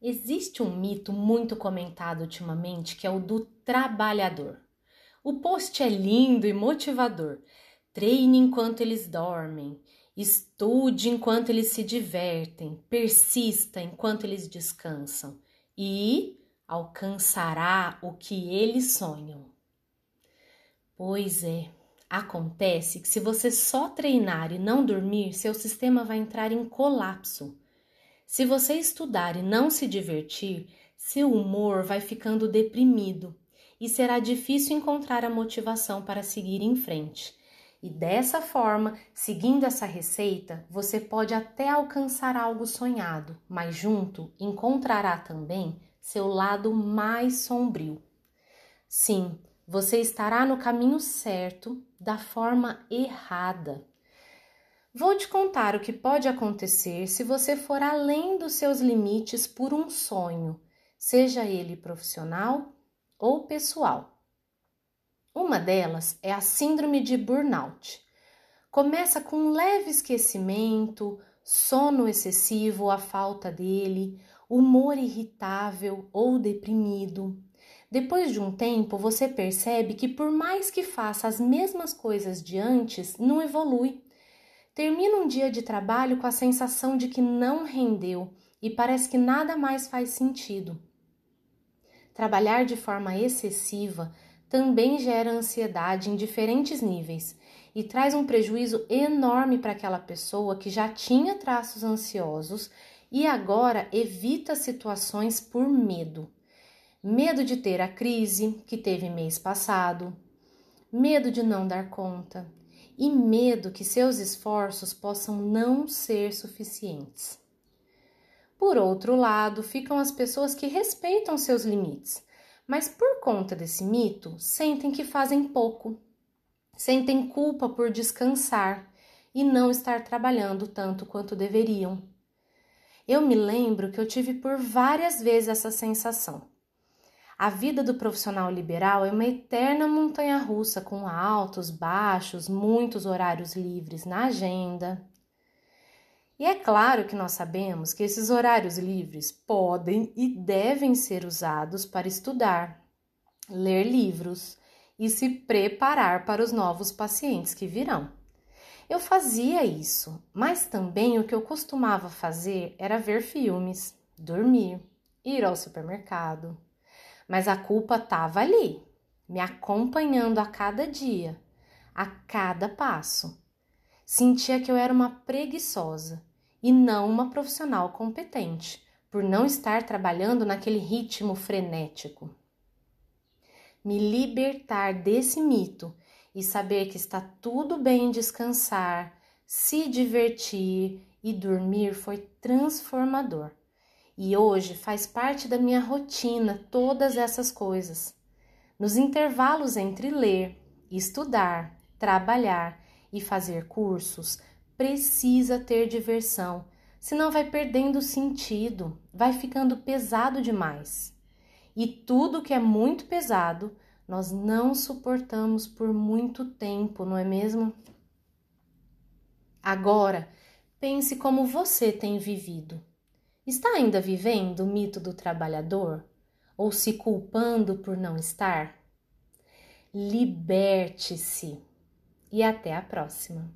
Existe um mito muito comentado ultimamente que é o do trabalhador. O post é lindo e motivador. Treine enquanto eles dormem, estude enquanto eles se divertem, persista enquanto eles descansam e alcançará o que eles sonham. Pois é, Acontece que se você só treinar e não dormir, seu sistema vai entrar em colapso. Se você estudar e não se divertir, seu humor vai ficando deprimido e será difícil encontrar a motivação para seguir em frente. E dessa forma, seguindo essa receita, você pode até alcançar algo sonhado, mas junto encontrará também seu lado mais sombrio. Sim, você estará no caminho certo da forma errada. Vou te contar o que pode acontecer se você for além dos seus limites por um sonho, seja ele profissional ou pessoal. Uma delas é a síndrome de burnout. Começa com um leve esquecimento, sono excessivo ou a falta dele, humor irritável ou deprimido depois de um tempo, você percebe que, por mais que faça as mesmas coisas de antes, não evolui. Termina um dia de trabalho com a sensação de que não rendeu e parece que nada mais faz sentido. Trabalhar de forma excessiva também gera ansiedade em diferentes níveis e traz um prejuízo enorme para aquela pessoa que já tinha traços ansiosos e agora evita situações por medo medo de ter a crise que teve mês passado, medo de não dar conta e medo que seus esforços possam não ser suficientes. Por outro lado, ficam as pessoas que respeitam seus limites, mas por conta desse mito, sentem que fazem pouco, sentem culpa por descansar e não estar trabalhando tanto quanto deveriam. Eu me lembro que eu tive por várias vezes essa sensação. A vida do profissional liberal é uma eterna montanha russa com altos, baixos, muitos horários livres na agenda. E é claro que nós sabemos que esses horários livres podem e devem ser usados para estudar, ler livros e se preparar para os novos pacientes que virão. Eu fazia isso, mas também o que eu costumava fazer era ver filmes, dormir, ir ao supermercado, mas a culpa estava ali, me acompanhando a cada dia, a cada passo. Sentia que eu era uma preguiçosa e não uma profissional competente, por não estar trabalhando naquele ritmo frenético. Me libertar desse mito e saber que está tudo bem descansar, se divertir e dormir foi transformador e hoje faz parte da minha rotina todas essas coisas. Nos intervalos entre ler, estudar, trabalhar e fazer cursos, precisa ter diversão, senão vai perdendo sentido, vai ficando pesado demais. E tudo que é muito pesado, nós não suportamos por muito tempo, não é mesmo? Agora, pense como você tem vivido. Está ainda vivendo o mito do trabalhador? Ou se culpando por não estar? Liberte-se e até a próxima.